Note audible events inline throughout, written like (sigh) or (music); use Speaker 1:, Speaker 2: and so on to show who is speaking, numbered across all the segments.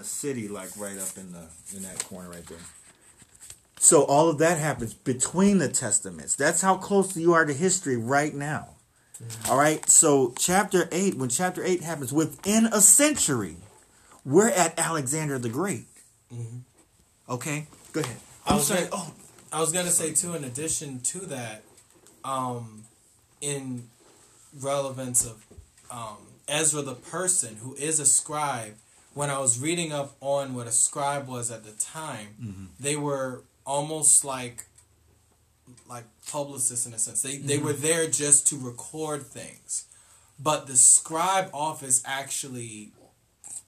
Speaker 1: a city like right up in the in that corner right there. So all of that happens between the testaments. That's how close you are to history right now. All right. So chapter eight, when chapter eight happens within a century, we're at Alexander the Great. Okay. Go ahead.
Speaker 2: I
Speaker 1: I'm
Speaker 2: was
Speaker 1: sorry.
Speaker 2: gonna-
Speaker 1: Oh,
Speaker 2: I was gonna say too. In addition to that, um, in relevance of um, Ezra the person who is a scribe, when I was reading up on what a scribe was at the time, mm-hmm. they were almost like like publicists in a sense. They they mm-hmm. were there just to record things, but the scribe office actually,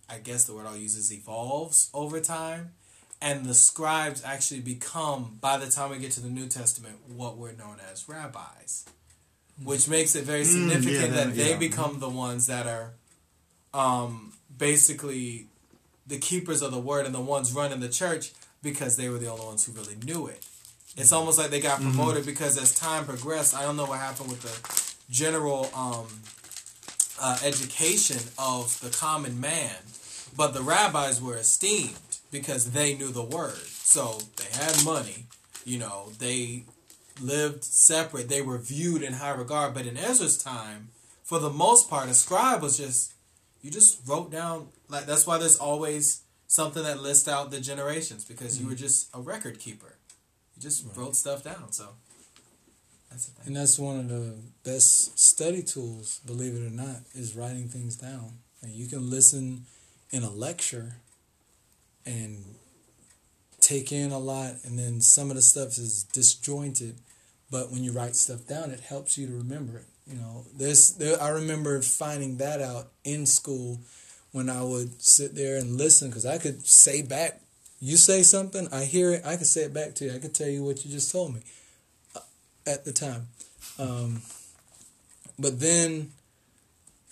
Speaker 2: I guess the word I'll use is evolves over time. And the scribes actually become by the time we get to the new testament what we're known as rabbis. Mm. Which makes it very mm, significant
Speaker 1: yeah,
Speaker 2: that
Speaker 1: that-
Speaker 2: they
Speaker 1: yeah.
Speaker 2: become the ones that are um, basically the keepers of the word and the ones running the church because they were the only ones who really knew it it's almost like they got promoted because as time progressed i don't know what happened with the general um, uh, education of the common man but the rabbis were esteemed because they knew the word. So they had money, you know, they lived separate, they were viewed in high regard. But in Ezra's time, for the most part, a scribe was just, you just wrote down, like, that's why there's always something that lists out the generations because you were mm-hmm. just a record keeper. You just wrote stuff down. So that's the thing.
Speaker 3: And that's one of the best study tools, believe it or not, is writing things down. And you can listen in a lecture and take in a lot, and then some of the stuff is disjointed. But when you write stuff down, it helps you to remember it. You know, there's there. I remember finding that out in school when I would sit there and listen because I could say back. You say something, I hear it. I can say it back to you. I could tell you what you just told me uh, at the time. Um, but then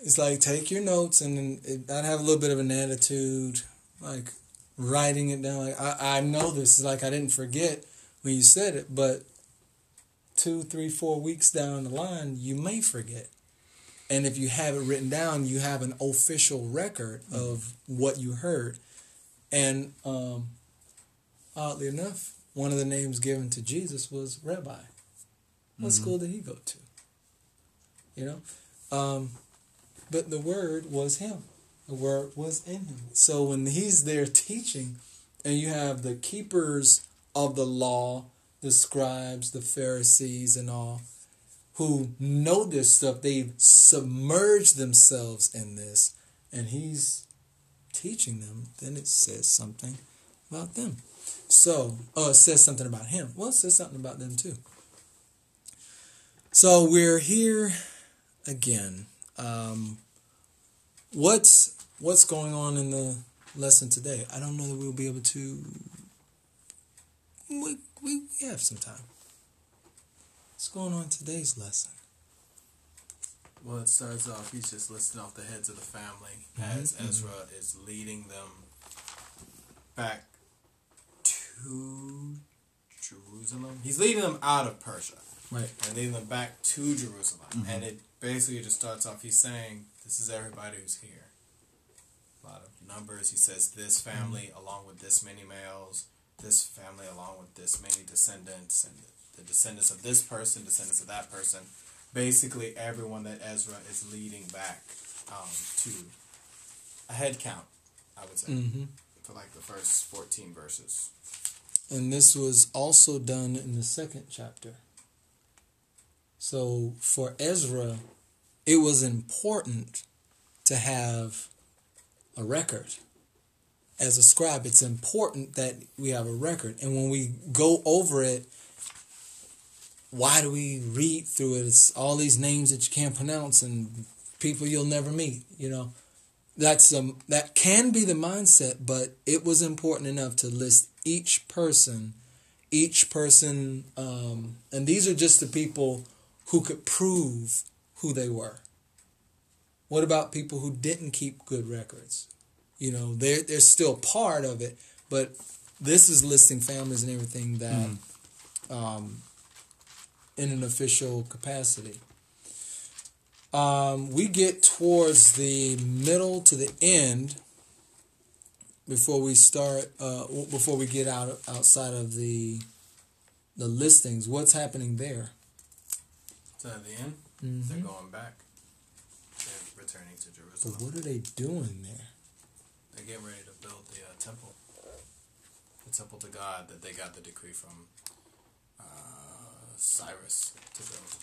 Speaker 3: it's like take your notes and it, I'd have a little bit of an attitude, like writing it down. Like I, I know this is like I didn't forget when you said it, but two, three, four weeks down the line, you may forget. And if you have it written down, you have an official record of what you heard. And um, oddly enough, one of the names given to Jesus was Rabbi. What school did he go to? You know? Um, but the word was him. The word was in him. So when he's there teaching, and you have the keepers of the law, the scribes, the Pharisees, and all, who know this stuff, they've submerged themselves in this, and he's teaching them, then it says something about them. So, oh, it says something about him. Well, it says something about them too. So we're here again. Um, what's what's going on in the lesson today? I don't know that we'll be able to. We we have some time. What's going on today's lesson?
Speaker 2: Well, it starts off, he's just listing off the heads of the family mm-hmm. as Ezra is leading them back to Jerusalem. He's leading them out of Persia
Speaker 3: Right.
Speaker 2: and leading them back to Jerusalem. Mm-hmm. And it basically just starts off, he's saying, This is everybody who's here. A lot of numbers. He says, This family, mm-hmm. along with this many males, this family, along with this many descendants, and the descendants of this person, descendants of that person. Basically, everyone that Ezra is leading back um, to a head count, I would say,
Speaker 3: Mm-hmm.
Speaker 2: for like the first 14 verses.
Speaker 3: And this was also done in the second chapter. So for Ezra, it was important to have a record. As a scribe, it's important that we have a record. And when we go over it, why do we read through it? It's all these names that you can't pronounce and people you'll never meet, you know. That's um that can be the mindset, but it was important enough to list each person, each person, um, and these are just the people who could prove who they were. What about people who didn't keep good records? You know, they're they're still part of it, but this is listing families and everything that, um, in an official capacity. Um, we get towards the middle to the end before we start, uh, before we get out outside of the the listings, what's happening there?
Speaker 2: So at the end,
Speaker 3: Mhm.
Speaker 2: they're going back. They're returning to
Speaker 3: But
Speaker 2: Jerusalem.
Speaker 3: what are they doing there?
Speaker 2: They're getting ready to build the uh, temple. The temple to God that they got the decree from uh, Cyrus to build.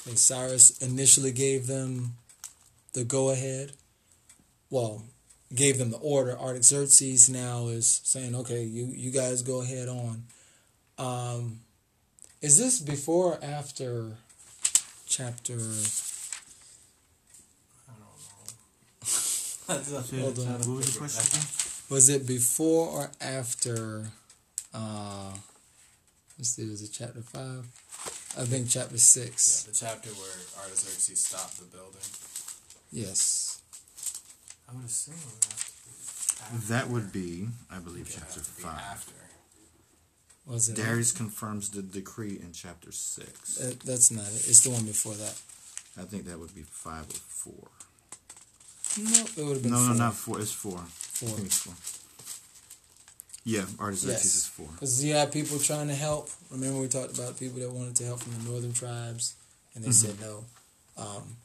Speaker 3: Okay, Cyrus initially gave them the go ahead. Well, gave them the order. Artaxerxes now is saying, "Okay, you you guys go ahead on." Um, is this before or after chapter?
Speaker 2: I don't know.
Speaker 3: Hold on.
Speaker 1: What was the question? again?
Speaker 3: Was it before or after? Uh, let's see. Was it chapter five? I think chapter
Speaker 2: Yeah,
Speaker 3: six.
Speaker 2: the chapter where Artaxerxes stopped the building.
Speaker 3: Yes.
Speaker 2: I would assume it would have to be after.
Speaker 1: That would be, I believe,
Speaker 2: It would
Speaker 1: chapter
Speaker 2: have to be
Speaker 1: five.
Speaker 2: after.
Speaker 3: Was it?
Speaker 1: Darius confirms the decree in chapter six.
Speaker 3: Uh, that's not it. It's the one before that.
Speaker 1: I think that would be five or four.
Speaker 3: No, it would have been
Speaker 1: No,
Speaker 3: four.
Speaker 1: no, not four. It's four. I
Speaker 3: Four.
Speaker 1: think it's four. Yeah, Artaxerxes
Speaker 3: Yes.
Speaker 1: is four.
Speaker 3: Because you have people trying to help. Remember, we talked about people that wanted to help from the northern tribes, and they said no. Um,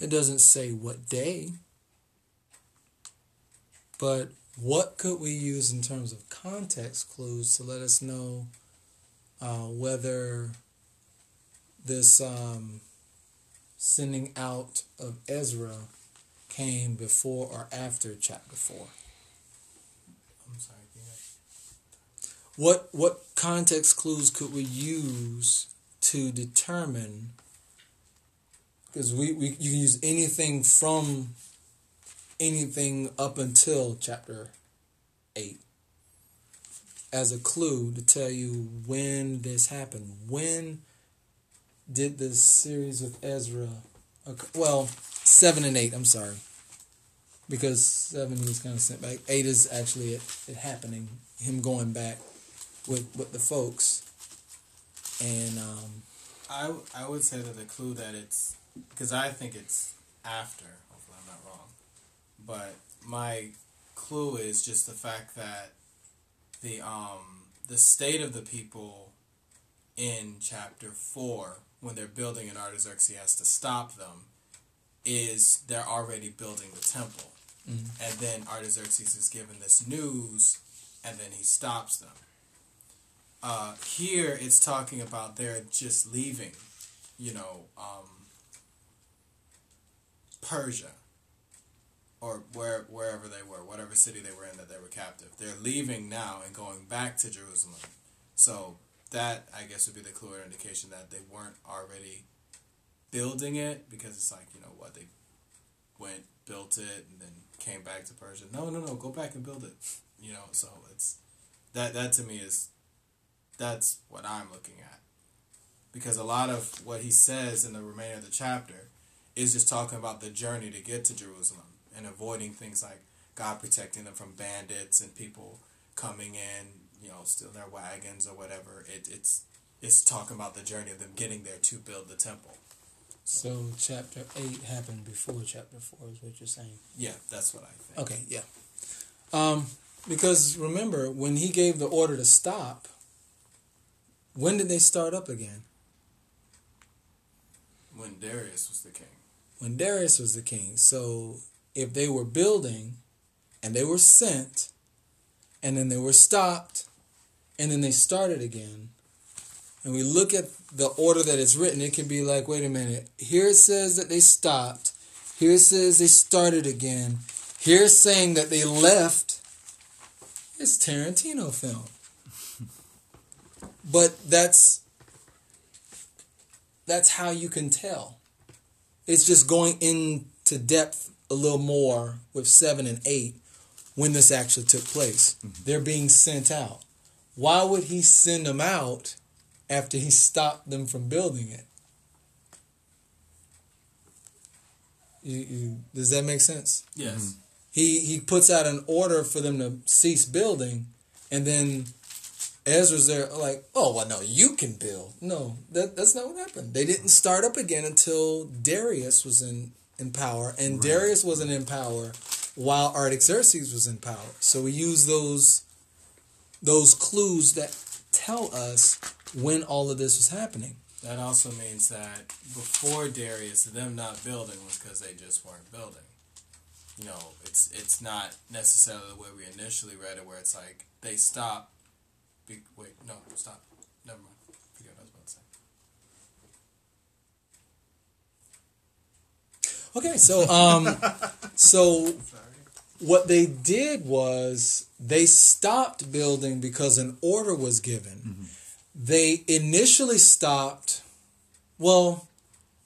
Speaker 3: it doesn't say what day, but what could we use in terms of context clues to let us know uh, whether this um, sending out of Ezra came before or after chapter 4?
Speaker 2: I'm sorry.
Speaker 3: What what context clues could we use to determine? Because we, we you can use anything from anything up until chapter eight as a clue to tell you when this happened. When did this series with Ezra? occur? Well, seven and eight. I'm sorry, because seven he was kind of sent back. Eight is actually it, it happening. Him going back with with the folks, and um,
Speaker 2: I, I would say that the clue that it's because I think it's after. Hopefully, I'm not wrong. But my clue is just the fact that the um the state of the people in chapter four when they're building and Artaxerxes has to stop them is they're already building the temple. And then Artaxerxes is given this news and then he stops them. Uh, here it's talking about they're just leaving, you know, um, Persia or where wherever they were, whatever city they were in that they were captive. They're leaving now and going back to Jerusalem. So that I guess would be the clue or indication that they weren't already building it because it's like you know what they went built it and then came back to Persia. No, no, no, go back and build it. You know, so it's that that to me is that's what I'm looking at. Because a lot of what he says in the remainder of the chapter is just talking about the journey to get to Jerusalem and avoiding things like God protecting them from bandits and people coming in, you know, stealing their wagons or whatever. It, it's it's talking about the journey of them getting there to build the temple.
Speaker 3: so chapter eight happened before chapter four, is what you're saying.
Speaker 2: Yeah, that's what I think.
Speaker 3: Okay, yeah. Um, because remember when he gave the order to stop, when did they start up again?
Speaker 2: When Darius was the king.
Speaker 3: When Darius was the king. So if they were building, and they were sent, and then they were stopped, and then they started again. And we look at the order that it's written, it can be like, wait a minute, here it says that they stopped, here it says they started again, here it's saying that they left. It's Tarantino film. (laughs) but that's that's how you can tell. It's just going into depth a little more with seven and eight when this actually took place. Mm-hmm. They're being sent out. Why would he send them out after he stopped them from building it? You, you, does that make sense?
Speaker 2: Yes. Mm-hmm.
Speaker 3: He he puts out an order for them to cease building, and then Ezra's there like, oh well, no, you can build. No, that that's not what happened. They didn't start up again until Darius was in in power, and Darius wasn't in power while Artaxerxes was in power. So we use those those clues that tell us when all of this was happening.
Speaker 2: That also means that before Darius, them not building was because they just weren't building. You know, it's it's not necessarily the way we initially read it, where it's like they stop. Be, wait, no, stop. Never mind. Forget what I was about to say.
Speaker 3: Okay, so um, so (laughs)
Speaker 2: Sorry.
Speaker 3: What they did was they stopped building because an order was given. They initially stopped, well,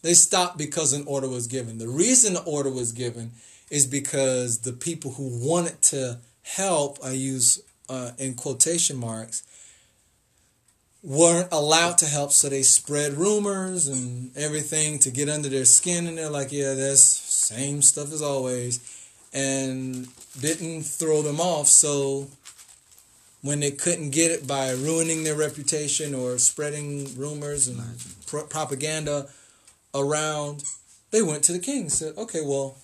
Speaker 3: they stopped because an order was given. The reason the order was given is because the people who wanted to help, I use uh, in quotation marks, weren't allowed to help, so they spread rumors and everything to get under their skin, and they're like, yeah, that's same stuff as always, and didn't throw them off. So when they couldn't get it by ruining their reputation or spreading rumors and pro- propaganda around, they went to the king and said, okay, well,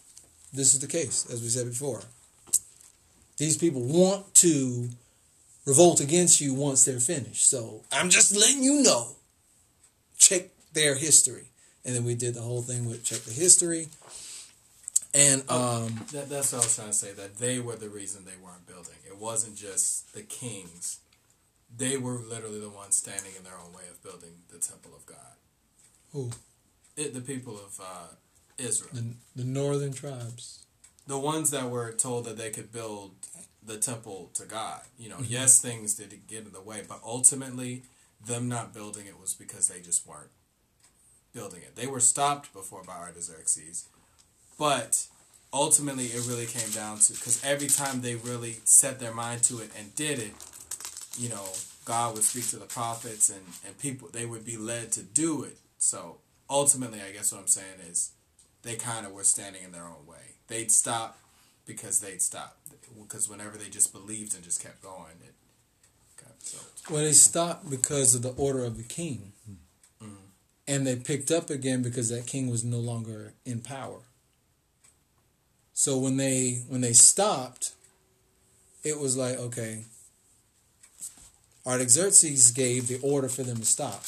Speaker 3: this is the case, as we said before. These people want to revolt against you once they're finished. So I'm just letting you know. Check their history. And then we did the whole thing with check the history. And um,
Speaker 2: That, that's what I was trying to say. That they were the reason they weren't building. It wasn't just the kings. They were literally the ones standing in their own way of building the temple of God.
Speaker 3: who?
Speaker 2: It, the people of uh, Israel.
Speaker 3: The, the northern tribes.
Speaker 2: the ones that were told that they could build the temple to God. You know, yes, things did get in the way, but ultimately, them not building it was because they just weren't building it. They were stopped before by Artaxerxes, but ultimately, it really came down to because every time they really set their mind to it and did it, you know, God would speak to the prophets and, and people, they would be led to do it. So ultimately, I guess what I'm saying is they kind of were standing in their own way. They'd stop because they'd stop. Because whenever they just believed and just kept going, it got so.
Speaker 3: Well, they stopped because of the order of the king. Mm-hmm. And they picked up again because that king was no longer in power. So when they when they stopped, it was like, okay, Artaxerxes gave the order for them to stop.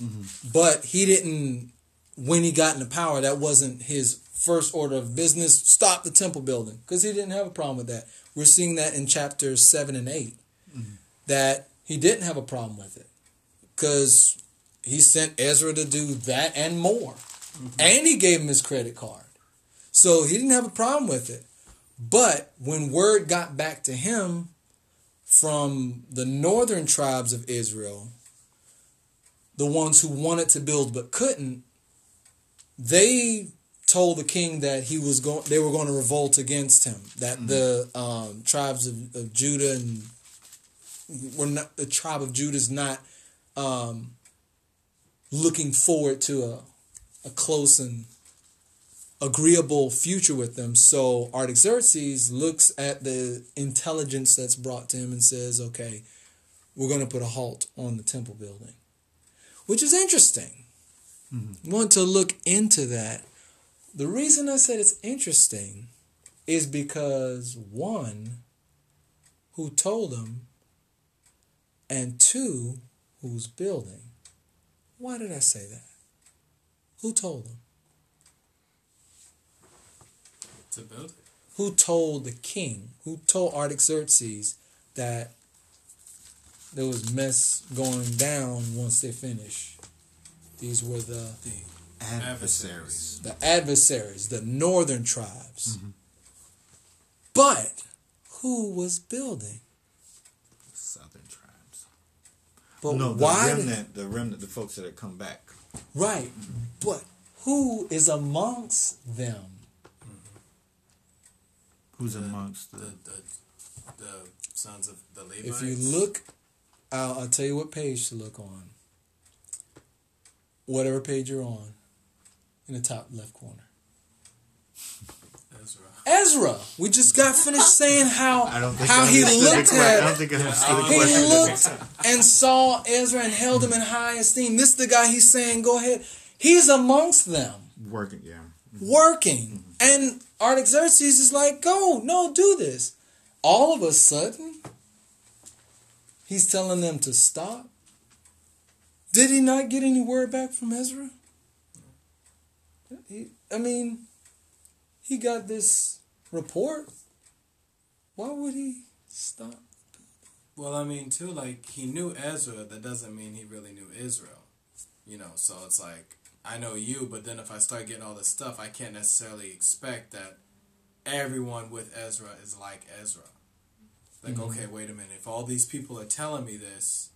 Speaker 3: Mm-hmm. But he didn't when he got into power, that wasn't his first order of business, stop the temple building. Because he didn't have a problem with that. We're seeing that in chapters seven and 8 mm-hmm. that he didn't have a problem with it. Because he sent Ezra to do that and more, mm-hmm. and he gave him his credit card, so he didn't have a problem with it. But when word got back to him from the northern tribes of Israel, the ones who wanted to build but couldn't, they told the king that he was going they were going to revolt against him that the um, tribes of, of judah and were not the tribe of judah is not um, looking forward to a, a close and agreeable future with them so artaxerxes looks at the intelligence that's brought to him and says okay we're going to put a halt on the temple building which is interesting mm-hmm. want to look into that the reason I said it's interesting is because one, who told him, and two, who's building. Why did I say that? Who told him?
Speaker 2: To build it.
Speaker 3: Who told the king? Who told Artaxerxes that there was mess going down once they finish? These were the
Speaker 2: The
Speaker 1: Adversaries.
Speaker 3: the adversaries, the northern tribes. Mm-hmm. But who was building?
Speaker 1: Southern tribes.
Speaker 3: But
Speaker 1: no, the
Speaker 3: why? did-
Speaker 1: remnant, the remnant, the folks that had come back.
Speaker 3: right. But who is amongst them?
Speaker 1: Who's amongst
Speaker 2: the,
Speaker 1: the?
Speaker 2: the, the sons of the Levites.
Speaker 3: If you look, I'll, I'll tell you what page to look on. Whatever page you're on, in the top left corner.
Speaker 2: Ezra.
Speaker 3: Ezra. We just got finished saying how
Speaker 1: I don't think
Speaker 3: how
Speaker 1: I
Speaker 3: he
Speaker 1: understood the
Speaker 3: looked
Speaker 1: que- I don't
Speaker 3: at
Speaker 1: think I understood the
Speaker 3: he
Speaker 1: question.
Speaker 3: looked and saw Ezra and held him in high esteem. This is the guy he's saying, go ahead. He's amongst them,
Speaker 1: Working, yeah. Mm-hmm.
Speaker 3: working. Mm-hmm. And Artaxerxes is like, go, no, do this. All of a sudden, he's telling them to stop. Did he not get any word back from Ezra? He, I mean, he got this report. Why would he stop?
Speaker 2: Well, I mean, too, like he knew Ezra. That doesn't mean he really knew Israel. You know, so it's like I know you, but then if I start getting all this stuff, I can't necessarily expect that everyone with Ezra is like Ezra. Like,
Speaker 3: Mhm.
Speaker 2: okay, wait a minute. If all these people are telling me this,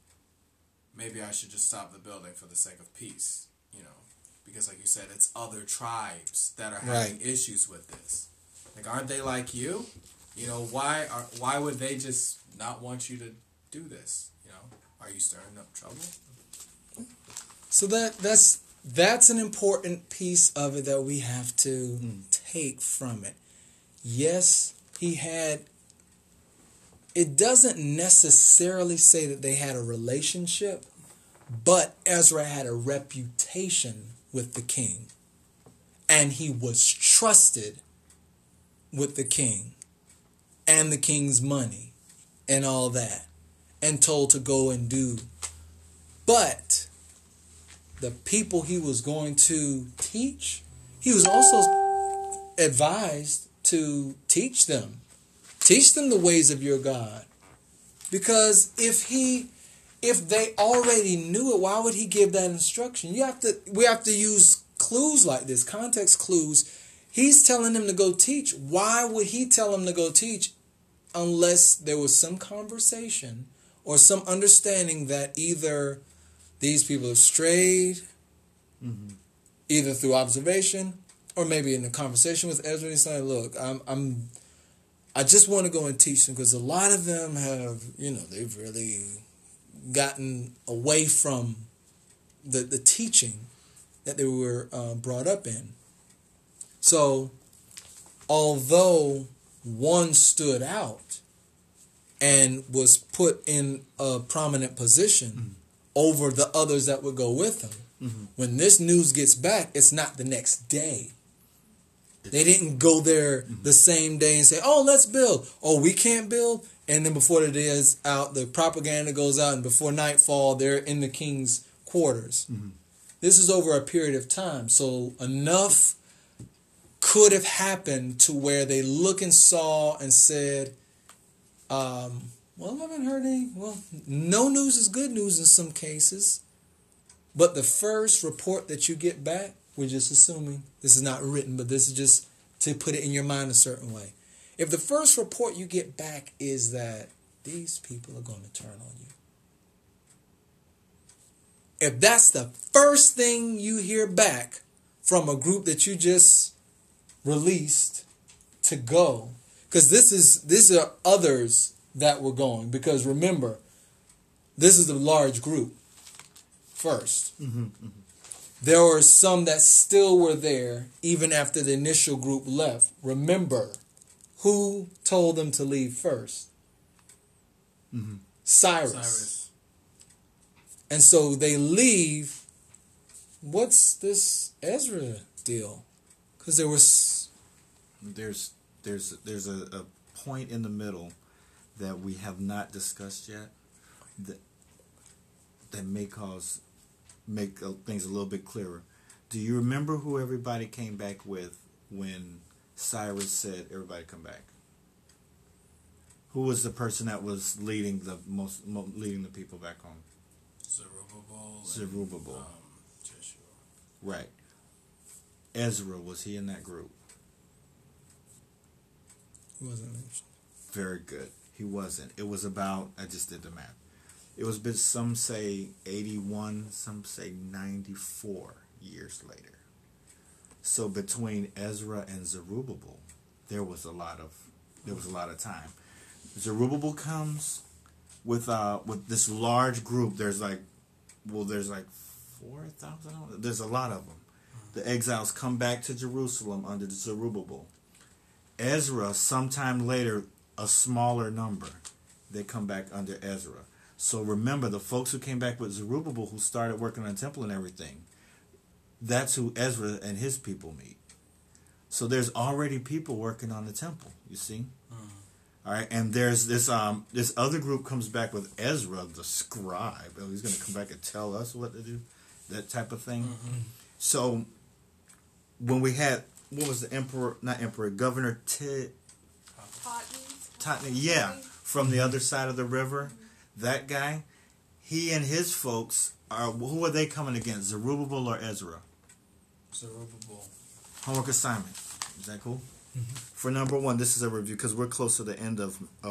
Speaker 2: maybe I should just stop the building for the sake of peace. You know, because like you said, it's other tribes that are having issues with this. Like, aren't they like you? You know, why are why would they just not want you to do this? You know, are you stirring up trouble?
Speaker 3: So that that's that's an important piece of it that we have to hmm. take from it. Yes, he had it doesn't necessarily say that they had a relationship, but Ezra had a reputation with the king. And he was trusted with the king and the king's money and all that and told to go and do. But the people he was going to teach, he was also advised to teach them. Teach them the ways of your God. Because if he if they already knew it, why would he give that instruction? You have to we have to use clues like this, context clues. He's telling them to go teach. Why would he tell them to go teach unless there was some conversation or some understanding that either these people have strayed, either through observation or maybe in a conversation with Ezra. He's saying, "Look, I'm, I'm, I just want to go and teach them because a lot of them have, you know, they've really gotten away from the the teaching that they were uh, brought up in. So, although one stood out and was put in a prominent position over the others that would go with him. Mm-hmm. When this news gets back, it's not the next day. They didn't go there mm-hmm. the same day and say, "Oh, let's build." Oh, we can't build, and then before the day is out, the propaganda goes out, and before nightfall, they're in the king's quarters. Mm-hmm. This is over a period of time, so enough could have happened to where they look and saw and said, um, "Well, I haven't heard any. Well, no news is good news in some cases." But the first report that you get back, we're just assuming this is not written, but this is just to put it in your mind a certain way. If the first report you get back is that these people are going to turn on you, if that's the first thing you hear back from a group that you just released to go, because this is these are others that were going. Because remember, this is a large group. 1st mm-hmm, mm-hmm. there were some that still were there even after the initial group left. Remember, who told them to leave 1st mm-hmm. Cyrus.
Speaker 2: Cyrus.
Speaker 3: And so they leave. What's this Ezra deal? Because there was.
Speaker 1: There's there's there's a, a point in the middle that we have not discussed yet that that may cause make uh, things a little bit clearer. Do you remember who everybody came back with when Cyrus said everybody come back? Who was the person that was leading the most leading the people back home?
Speaker 2: Zerubbabel. and,
Speaker 1: Zerubbabel.
Speaker 2: Um, Jeshua.
Speaker 1: Right. Ezra was he in that group?
Speaker 3: He wasn't mentioned.
Speaker 1: Very good. He wasn't. It was about. I just did the math. It was. But some say eighty-one. Some say ninety-four years later. So between Ezra and Zerubbabel, there was a lot of. There was a lot of time. Zerubbabel comes with uh with this large group. There's like, well, there's like four thousand. There's a lot of them. The exiles come back to Jerusalem under Zerubbabel. Ezra, sometime later, a smaller number. They come back under Ezra. So remember, the folks who came back with Zerubbabel, who started working on the temple and everything, that's who Ezra and his people meet. So there's already people working on the temple. You see. All right, and there's this um this other group comes back with Ezra the scribe. Oh, he's going to come back and tell us what to do, that type of thing. So when we had what was the emperor, not emperor, Governor Ted Totney, yeah, from the other side of the river, that guy, he and his folks are who are they coming against, Zerubbabel or Ezra?
Speaker 2: Zerubbabel.
Speaker 1: Homework assignment. Is that cool? Mm-hmm. For number one, this is a review because we're close to the end of of